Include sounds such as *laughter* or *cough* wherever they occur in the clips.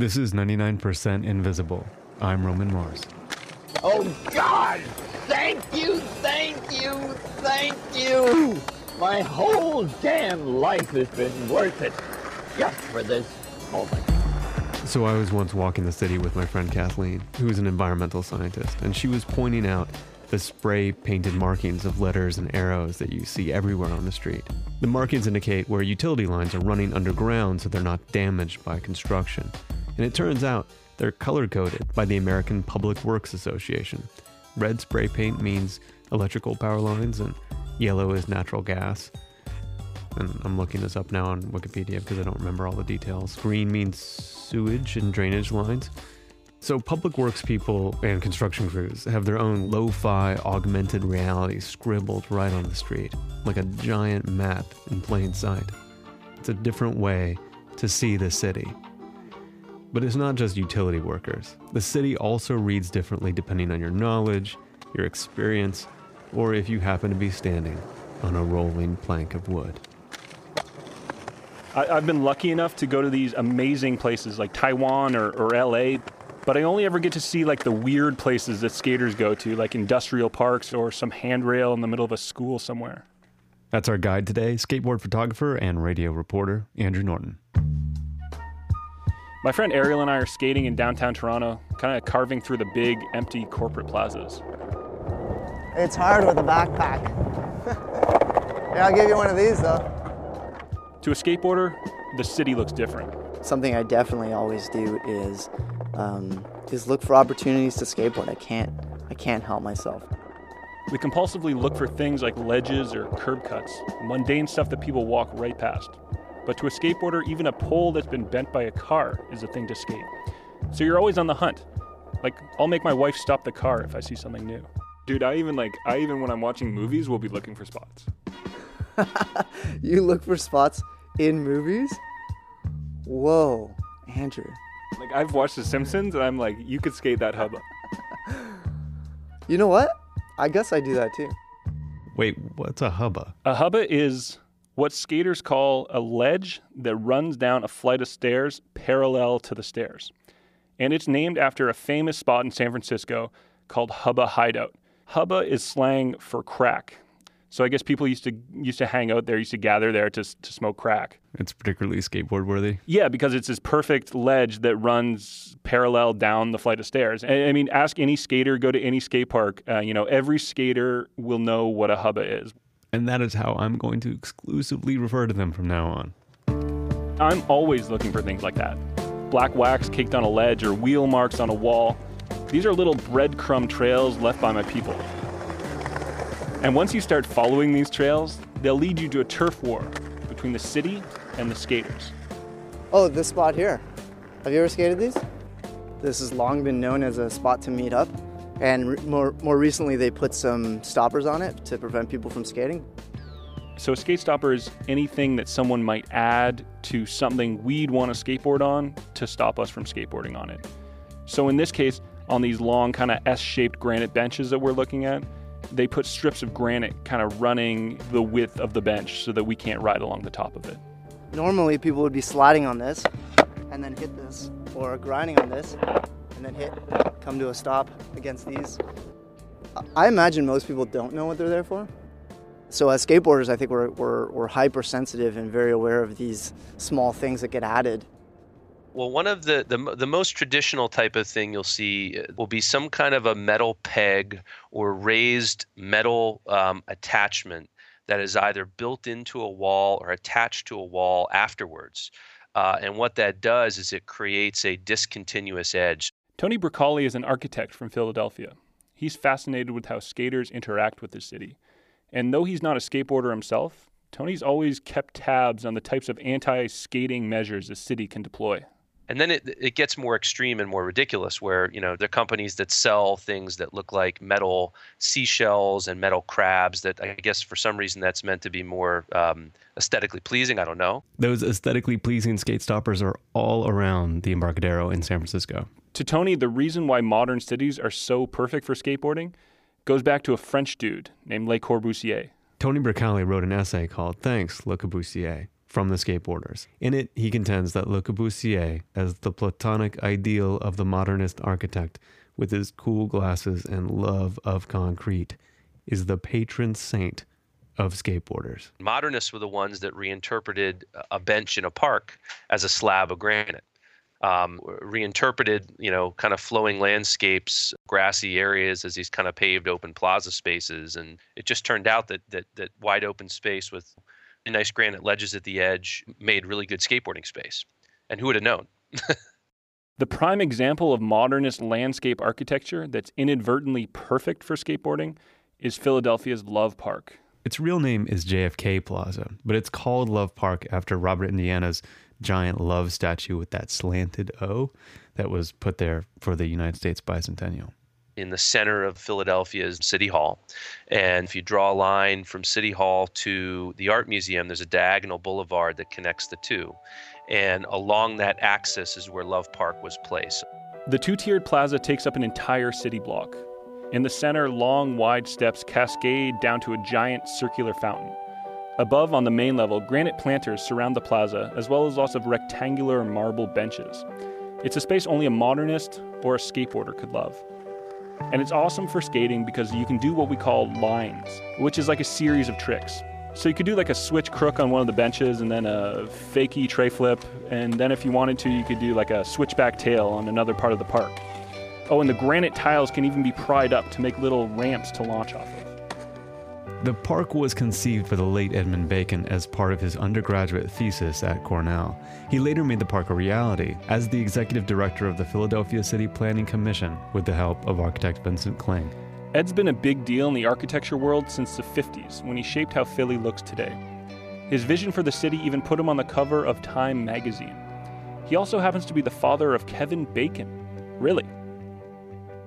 This is 99% Invisible. I'm Roman Mars. Oh, God! Thank you, thank you, thank you! My whole damn life has been worth it just for this moment. So, I was once walking the city with my friend Kathleen, who's an environmental scientist, and she was pointing out the spray painted markings of letters and arrows that you see everywhere on the street. The markings indicate where utility lines are running underground so they're not damaged by construction. And it turns out they're color coded by the American Public Works Association. Red spray paint means electrical power lines, and yellow is natural gas. And I'm looking this up now on Wikipedia because I don't remember all the details. Green means sewage and drainage lines. So, public works people and construction crews have their own lo fi augmented reality scribbled right on the street, like a giant map in plain sight. It's a different way to see the city. But it's not just utility workers. The city also reads differently depending on your knowledge, your experience, or if you happen to be standing on a rolling plank of wood. I, have been lucky enough to go to these amazing places like Taiwan or, or LA, but I only ever get to see like the weird places that skaters go to, like industrial parks or some handrail in the middle of a school somewhere. That's our guide today, skateboard photographer and radio reporter Andrew Norton. My friend Ariel and I are skating in downtown Toronto, kind of carving through the big, empty corporate plazas. It's hard with a backpack. *laughs* yeah, I'll give you one of these though. To a skateboarder, the city looks different. Something I definitely always do is um, is look for opportunities to skateboard. I can't I can't help myself. We compulsively look for things like ledges or curb cuts, mundane stuff that people walk right past. But to a skateboarder, even a pole that's been bent by a car is a thing to skate. So you're always on the hunt. Like, I'll make my wife stop the car if I see something new. Dude, I even like, I even when I'm watching movies will be looking for spots. *laughs* you look for spots in movies? Whoa, Andrew. Like, I've watched The Simpsons and I'm like, you could skate that hubba. you know what? I guess I do that too. Wait, what's a hubba? A hubba is what skaters call a ledge that runs down a flight of stairs parallel to the stairs. And it's named after a famous spot in San Francisco called Hubba Hideout. Hubba is slang for crack. So I guess people used to used to hang out there, used to gather there to to smoke crack. It's particularly skateboard worthy. Yeah, because it's this perfect ledge that runs parallel down the flight of stairs. I, I mean, ask any skater, go to any skate park. Uh, you know, every skater will know what a hubba is. And that is how I'm going to exclusively refer to them from now on. I'm always looking for things like that black wax caked on a ledge or wheel marks on a wall. These are little breadcrumb trails left by my people. And once you start following these trails, they'll lead you to a turf war between the city and the skaters. Oh, this spot here. Have you ever skated these? This has long been known as a spot to meet up. And more, more recently, they put some stoppers on it to prevent people from skating. So, a skate stopper is anything that someone might add to something we'd want to skateboard on to stop us from skateboarding on it. So, in this case, on these long, kind of S shaped granite benches that we're looking at, they put strips of granite kind of running the width of the bench so that we can't ride along the top of it. Normally, people would be sliding on this and then hit this, or grinding on this and then hit, come to a stop against these. I imagine most people don't know what they're there for. So as skateboarders, I think we're, we're, we're hypersensitive and very aware of these small things that get added. Well, one of the, the the most traditional type of thing you'll see uh, will be some kind of a metal peg or raised metal um, attachment that is either built into a wall or attached to a wall afterwards. Uh, and what that does is it creates a discontinuous edge. Tony Bracali is an architect from Philadelphia. He's fascinated with how skaters interact with the city. And though he's not a skateboarder himself, Tony's always kept tabs on the types of anti skating measures the city can deploy. And then it, it gets more extreme and more ridiculous where, you know, there are companies that sell things that look like metal seashells and metal crabs that I guess for some reason that's meant to be more um, aesthetically pleasing. I don't know. Those aesthetically pleasing skate stoppers are all around the Embarcadero in San Francisco. To Tony, the reason why modern cities are so perfect for skateboarding goes back to a French dude named Le Corbusier. Tony Bracali wrote an essay called Thanks, Le Corbusier from the skateboarders. In it, he contends that Le Corbusier, as the platonic ideal of the modernist architect with his cool glasses and love of concrete, is the patron saint of skateboarders. Modernists were the ones that reinterpreted a bench in a park as a slab of granite. Um, reinterpreted, you know, kind of flowing landscapes, grassy areas as these kind of paved open plaza spaces, and it just turned out that that that wide open space with nice granite ledges at the edge made really good skateboarding space. And who would have known? *laughs* the prime example of modernist landscape architecture that's inadvertently perfect for skateboarding is Philadelphia's Love Park. Its real name is JFK Plaza, but it's called Love Park after Robert Indiana's giant love statue with that slanted O that was put there for the United States bicentennial. In the center of Philadelphia's City Hall. And if you draw a line from City Hall to the Art Museum, there's a diagonal boulevard that connects the two. And along that axis is where Love Park was placed. The two tiered plaza takes up an entire city block. In the center, long, wide steps cascade down to a giant circular fountain. Above, on the main level, granite planters surround the plaza, as well as lots of rectangular marble benches. It's a space only a modernist or a skateboarder could love. And it's awesome for skating because you can do what we call lines, which is like a series of tricks. So you could do like a switch crook on one of the benches and then a fakie tray flip, and then if you wanted to, you could do like a switchback tail on another part of the park. Oh, and the granite tiles can even be pried up to make little ramps to launch off of. The park was conceived by the late Edmund Bacon as part of his undergraduate thesis at Cornell. He later made the park a reality as the executive director of the Philadelphia City Planning Commission with the help of architect Vincent Kling. Ed's been a big deal in the architecture world since the 50s when he shaped how Philly looks today. His vision for the city even put him on the cover of Time magazine. He also happens to be the father of Kevin Bacon. Really?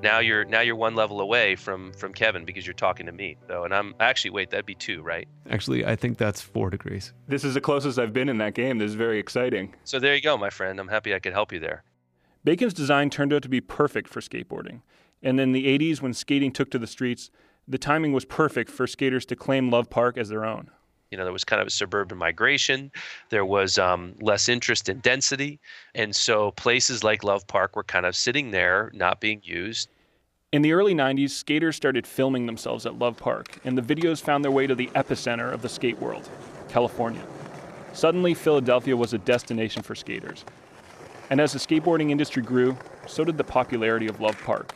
Now you're now you're one level away from from Kevin because you're talking to me. So, and I'm actually wait, that'd be two, right? Actually, I think that's four degrees. This is the closest I've been in that game. This is very exciting. So there you go, my friend. I'm happy I could help you there. Bacon's design turned out to be perfect for skateboarding. And in the 80s, when skating took to the streets, the timing was perfect for skaters to claim Love Park as their own you know there was kind of a suburban migration there was um, less interest in density and so places like love park were kind of sitting there not being used in the early 90s, skaters started filming themselves at Love Park, and the videos found their way to the epicenter of the skate world, California. Suddenly, Philadelphia was a destination for skaters. And as the skateboarding industry grew, so did the popularity of Love Park.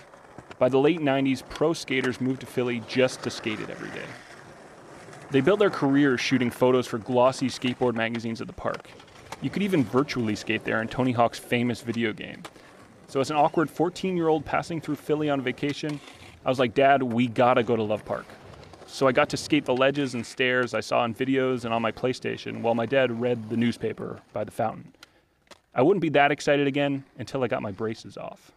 By the late 90s, pro skaters moved to Philly just to skate it every day. They built their careers shooting photos for glossy skateboard magazines at the park. You could even virtually skate there in Tony Hawk's famous video game. So as an awkward 14 year old passing through Philly on vacation, I was like, Dad, we gotta go to Love Park. So I got to skate the ledges and stairs I saw in videos and on my PlayStation while my dad read the newspaper by the fountain. I wouldn't be that excited again until I got my braces off.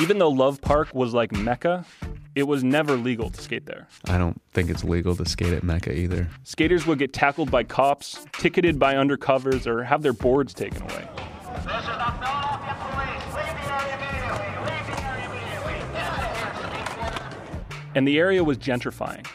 Even though Love Park was like Mecca, it was never legal to skate there. I don't think it's legal to skate at Mecca either. Skaters would get tackled by cops, ticketed by undercovers, or have their boards taken away. And the area was gentrifying.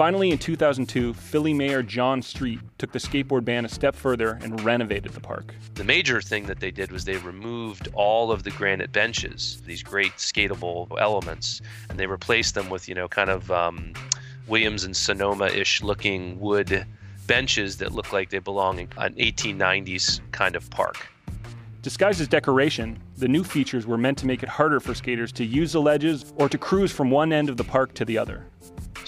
Finally, in 2002, Philly Mayor John Street took the skateboard ban a step further and renovated the park. The major thing that they did was they removed all of the granite benches, these great skatable elements, and they replaced them with, you know, kind of um, Williams and Sonoma ish looking wood benches that look like they belong in an 1890s kind of park. Disguised as decoration, the new features were meant to make it harder for skaters to use the ledges or to cruise from one end of the park to the other.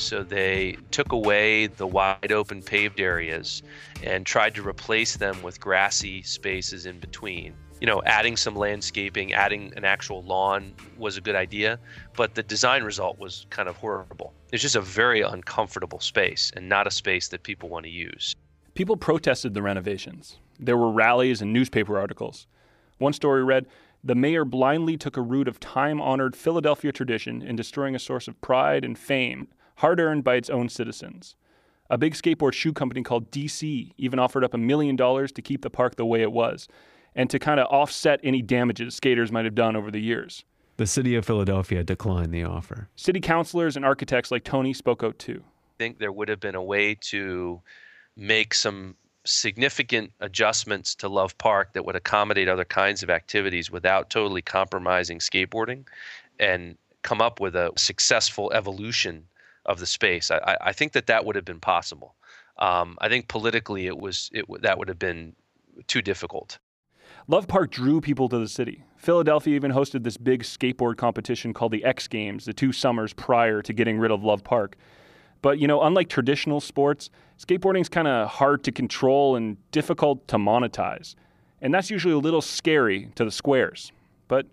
So they took away the wide open paved areas and tried to replace them with grassy spaces in between. You know, adding some landscaping, adding an actual lawn was a good idea, but the design result was kind of horrible. It's just a very uncomfortable space and not a space that people want to use. People protested the renovations. There were rallies and newspaper articles. One story read, the mayor blindly took a route of time honored Philadelphia tradition in destroying a source of pride and fame hard earned by its own citizens. A big skateboard shoe company called DC even offered up a million dollars to keep the park the way it was and to kind of offset any damages skaters might have done over the years. The city of Philadelphia declined the offer. City councilors and architects like Tony spoke out too. I think there would have been a way to make some significant adjustments to Love Park that would accommodate other kinds of activities without totally compromising skateboarding and come up with a successful evolution of the space. I, I think that that would have been possible. Um, I think politically it was it that would have been too difficult. Love Park drew people to the city. Philadelphia even hosted this big skateboard competition called the X Games the two summers prior to getting rid of Love Park. But, you know, unlike traditional sports, skateboarding's kind of hard to control and difficult to monetize. And that's usually a little scary to the squares, but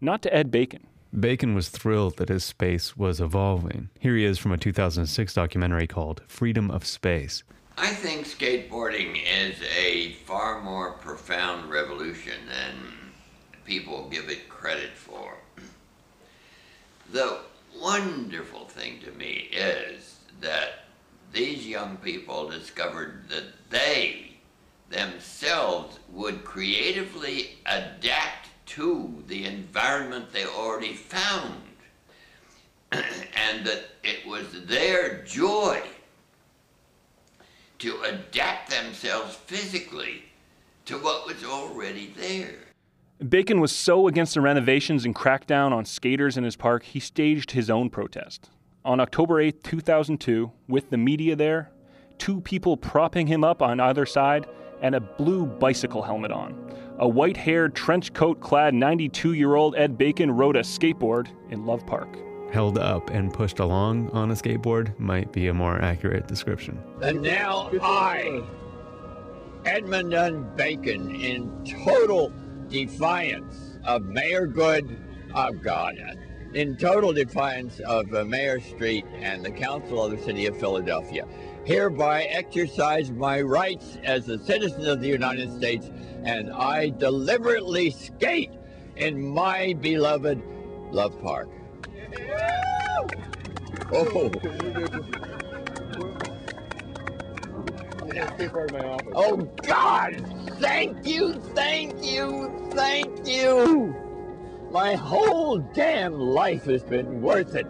not to Ed Bacon. Bacon was thrilled that his space was evolving. Here he is from a 2006 documentary called Freedom of Space. I think skateboarding is a far more profound revolution than people give it credit for. The wonderful thing to me is that these young people discovered that they themselves would creatively adapt to the environment they already found. *clears throat* and that it was their joy to adapt themselves physically to what was already there. Bacon was so against the renovations and crackdown on skaters in his park, he staged his own protest. On October 8, 2002, with the media there, two people propping him up on either side, and a blue bicycle helmet on. A white haired, trench coat clad 92 year old Ed Bacon rode a skateboard in Love Park. Held up and pushed along on a skateboard might be a more accurate description. And now I, Edmund Bacon, in total defiance of Mayor Good, of God, in total defiance of uh, Mayor Street and the Council of the City of Philadelphia, hereby exercise my rights as a citizen of the United States, and I deliberately skate in my beloved Love Park. Oh. *laughs* Oh God! Thank you, thank you, thank you! My whole damn life has been worth it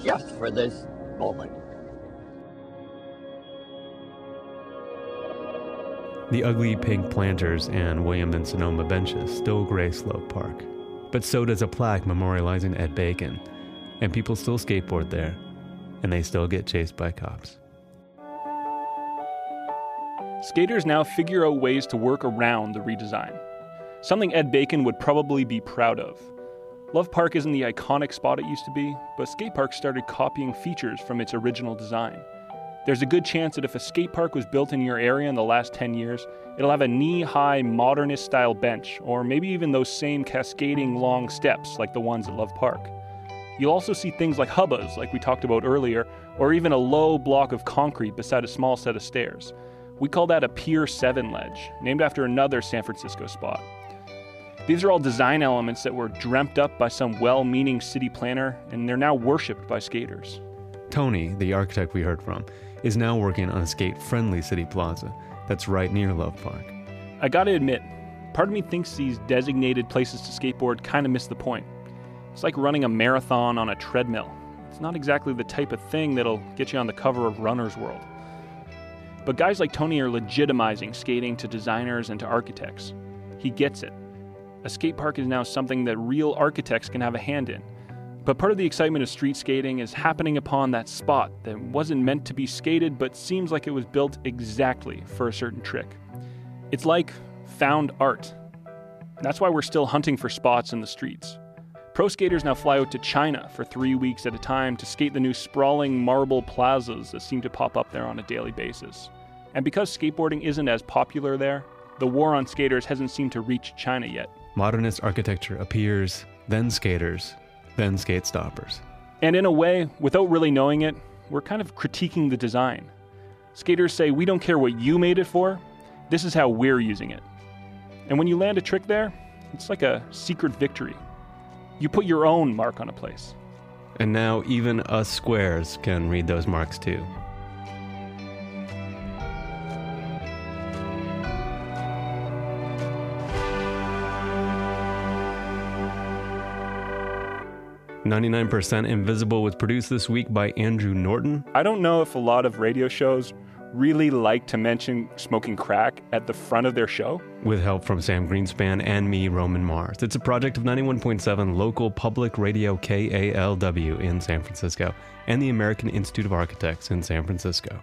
just for this moment. The ugly pink planters and William and Sonoma benches still grace Slope Park, but so does a plaque memorializing Ed Bacon, and people still skateboard there, and they still get chased by cops. Skaters now figure out ways to work around the redesign, something Ed Bacon would probably be proud of. Love Park isn't the iconic spot it used to be, but skate parks started copying features from its original design. There's a good chance that if a skate park was built in your area in the last 10 years, it'll have a knee high modernist style bench, or maybe even those same cascading long steps like the ones at Love Park. You'll also see things like hubbas, like we talked about earlier, or even a low block of concrete beside a small set of stairs. We call that a Pier 7 ledge, named after another San Francisco spot. These are all design elements that were dreamt up by some well meaning city planner, and they're now worshipped by skaters. Tony, the architect we heard from, is now working on a skate friendly city plaza that's right near Love Park. I gotta admit, part of me thinks these designated places to skateboard kind of miss the point. It's like running a marathon on a treadmill. It's not exactly the type of thing that'll get you on the cover of Runner's World. But guys like Tony are legitimizing skating to designers and to architects. He gets it. A skate park is now something that real architects can have a hand in. But part of the excitement of street skating is happening upon that spot that wasn't meant to be skated but seems like it was built exactly for a certain trick. It's like found art. That's why we're still hunting for spots in the streets. Pro skaters now fly out to China for three weeks at a time to skate the new sprawling marble plazas that seem to pop up there on a daily basis. And because skateboarding isn't as popular there, the war on skaters hasn't seemed to reach China yet. Modernist architecture appears, then skaters, then skate stoppers. And in a way, without really knowing it, we're kind of critiquing the design. Skaters say, We don't care what you made it for, this is how we're using it. And when you land a trick there, it's like a secret victory. You put your own mark on a place. And now even us squares can read those marks too. 99% Invisible was produced this week by Andrew Norton. I don't know if a lot of radio shows really like to mention smoking crack at the front of their show. With help from Sam Greenspan and me, Roman Mars. It's a project of 91.7 local public radio KALW in San Francisco and the American Institute of Architects in San Francisco.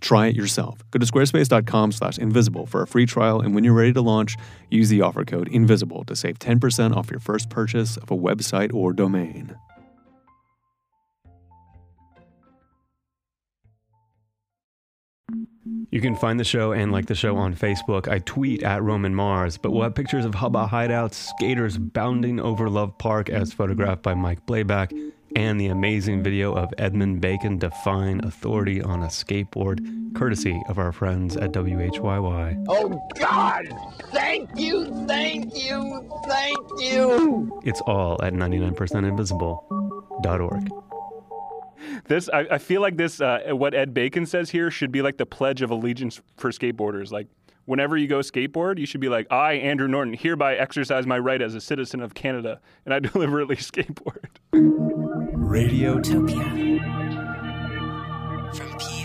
Try it yourself. Go to squarespace.com slash invisible for a free trial, and when you're ready to launch, use the offer code INVISIBLE to save 10% off your first purchase of a website or domain. You can find the show and like the show on Facebook. I tweet at Roman Mars, but we'll have pictures of Hubba hideouts, skaters bounding over Love Park as photographed by Mike Blabac, and the amazing video of Edmund Bacon defying authority on a skateboard, courtesy of our friends at WHYY. Oh God! Thank you, thank you, thank you! It's all at 99percentinvisible.org. This I, I feel like this uh, what Ed Bacon says here should be like the pledge of allegiance for skateboarders. Like whenever you go skateboard, you should be like, I, Andrew Norton, hereby exercise my right as a citizen of Canada, and I *laughs* deliberately skateboard. Radiotopia. From P